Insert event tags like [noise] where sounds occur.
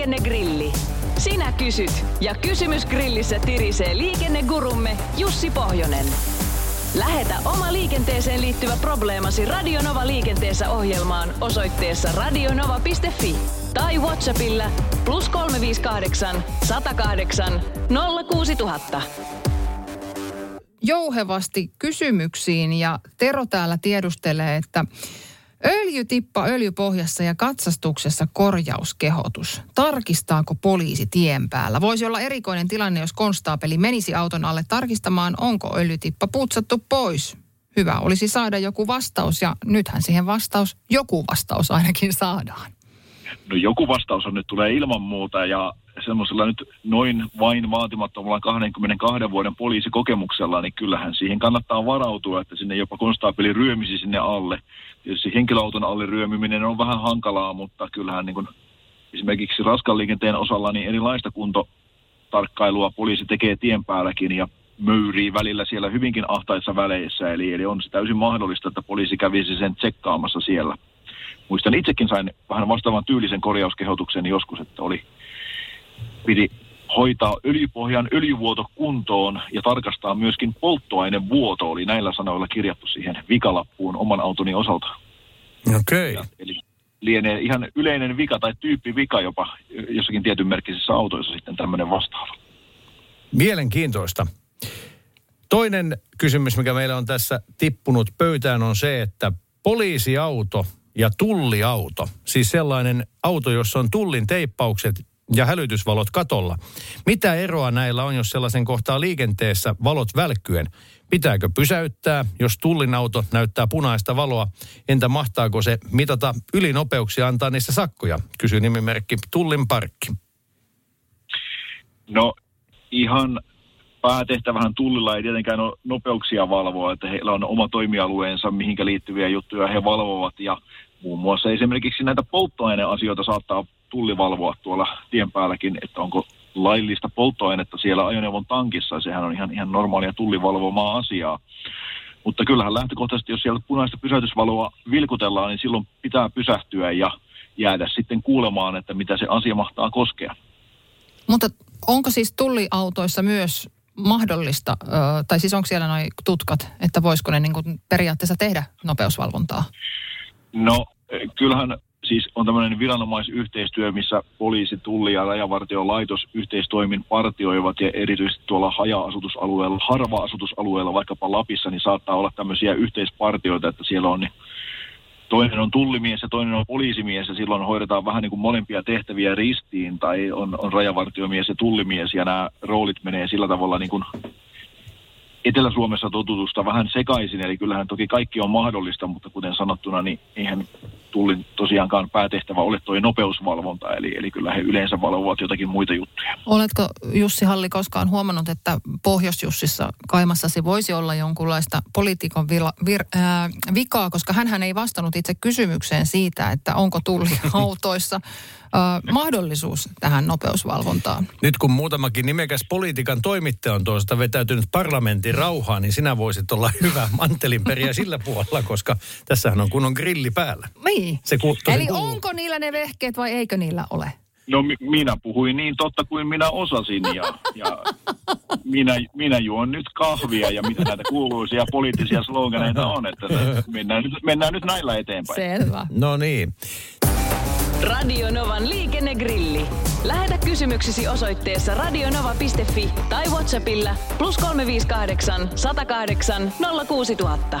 liikennegrilli. Sinä kysyt ja kysymys grillissä tirisee liikennegurumme Jussi Pohjonen. Lähetä oma liikenteeseen liittyvä probleemasi Radionova liikenteessä ohjelmaan osoitteessa radionova.fi tai Whatsappilla plus 358 108 06000. jouhevasti kysymyksiin ja Tero täällä tiedustelee, että öljytippa öljypohjassa ja katsastuksessa korjauskehotus. Tarkistaako poliisi tien päällä? Voisi olla erikoinen tilanne, jos konstaapeli menisi auton alle tarkistamaan, onko öljytippa putsattu pois. Hyvä olisi saada joku vastaus ja nythän siihen vastaus, joku vastaus ainakin saadaan. No joku vastaus on nyt tulee ilman muuta ja semmoisella nyt noin vain vaatimattomalla 22 vuoden poliisikokemuksella, niin kyllähän siihen kannattaa varautua, että sinne jopa konstaapeli ryömisi sinne alle. Tietysti henkilöauton alle ryömiminen on vähän hankalaa, mutta kyllähän niin kuin esimerkiksi raskan liikenteen osalla niin erilaista kuntotarkkailua poliisi tekee tien päälläkin ja möyrii välillä siellä hyvinkin ahtaissa väleissä. Eli, eli on se täysin mahdollista, että poliisi kävisi sen tsekkaamassa siellä. Muistan itsekin sain vähän vastaavan tyylisen korjauskehotuksen joskus, että oli piti hoitaa öljypohjan öljyvuoto kuntoon ja tarkastaa myöskin polttoainevuoto, oli näillä sanoilla kirjattu siihen vikalappuun oman autoni osalta. Okei. Okay. Eli lienee ihan yleinen vika tai tyyppi vika jopa jossakin tietyn merkkisissä autoissa sitten tämmöinen vastaava. Mielenkiintoista. Toinen kysymys, mikä meillä on tässä tippunut pöytään, on se, että poliisiauto ja tulliauto, siis sellainen auto, jossa on tullin teippaukset ja hälytysvalot katolla. Mitä eroa näillä on, jos sellaisen kohtaa liikenteessä valot välkkyen? Pitääkö pysäyttää, jos tullin auto näyttää punaista valoa? Entä mahtaako se mitata ylinopeuksia antaa niistä sakkoja? Kysyy nimimerkki Tullin Parkki. No ihan päätehtävähän tullilla ei tietenkään ole nopeuksia valvoa, että heillä on oma toimialueensa, mihinkä liittyviä juttuja he valvovat ja muun muassa esimerkiksi näitä polttoaineasioita saattaa tulli valvoa tuolla tien päälläkin, että onko laillista polttoainetta siellä ajoneuvon tankissa. Sehän on ihan, ihan normaalia tullivalvomaa asiaa. Mutta kyllähän lähtökohtaisesti, jos siellä punaista pysäytysvaloa vilkutellaan, niin silloin pitää pysähtyä ja jäädä sitten kuulemaan, että mitä se asia mahtaa koskea. Mutta onko siis tulliautoissa myös mahdollista, tai siis onko siellä noin tutkat, että voisiko ne niin kuin periaatteessa tehdä nopeusvalvontaa? No kyllähän siis on tämmöinen viranomaisyhteistyö, missä poliisi, tulli ja rajavartiolaitos yhteistoimin partioivat ja erityisesti tuolla haja-asutusalueella, harva-asutusalueella, vaikkapa Lapissa, niin saattaa olla tämmöisiä yhteispartioita, että siellä on niin toinen on tullimies ja toinen on poliisimies ja silloin hoidetaan vähän niin kuin molempia tehtäviä ristiin tai on, on rajavartiomies ja tullimies ja nämä roolit menee sillä tavalla niin kuin Etelä-Suomessa totutusta vähän sekaisin, eli kyllähän toki kaikki on mahdollista, mutta kuten sanottuna, niin eihän tullin tosiaankaan päätehtävä ole tuo nopeusvalvonta, eli, eli kyllä he yleensä valvovat jotakin muita juttuja. Oletko Jussi Halli koskaan huomannut, että Pohjois-Jussissa Kaimassasi voisi olla jonkunlaista poliitikon vila, vir, äh, vikaa, koska hän ei vastannut itse kysymykseen siitä, että onko tulli [laughs] autoissa äh, mahdollisuus tähän nopeusvalvontaan. Nyt kun muutamakin nimekäs politiikan toimittaja on tuosta vetäytynyt parlamentin rauhaan, niin sinä voisit olla [laughs] hyvä mantelinperiä sillä puolella, koska tässähän on kunnon grilli päällä. Niin. Se ku, Eli kuuluu. onko niillä ne vehkeet vai eikö niillä ole? No mi- minä puhuin niin totta kuin minä osasin ja, ja minä, minä juon nyt kahvia ja mitä näitä kuuluisia poliittisia sloganeita on, että mennään nyt, mennään nyt näillä eteenpäin. Selvä. No niin. Radio Novan liikennegrilli. Lähetä kysymyksesi osoitteessa radionova.fi tai Whatsappilla plus 358 108 06000.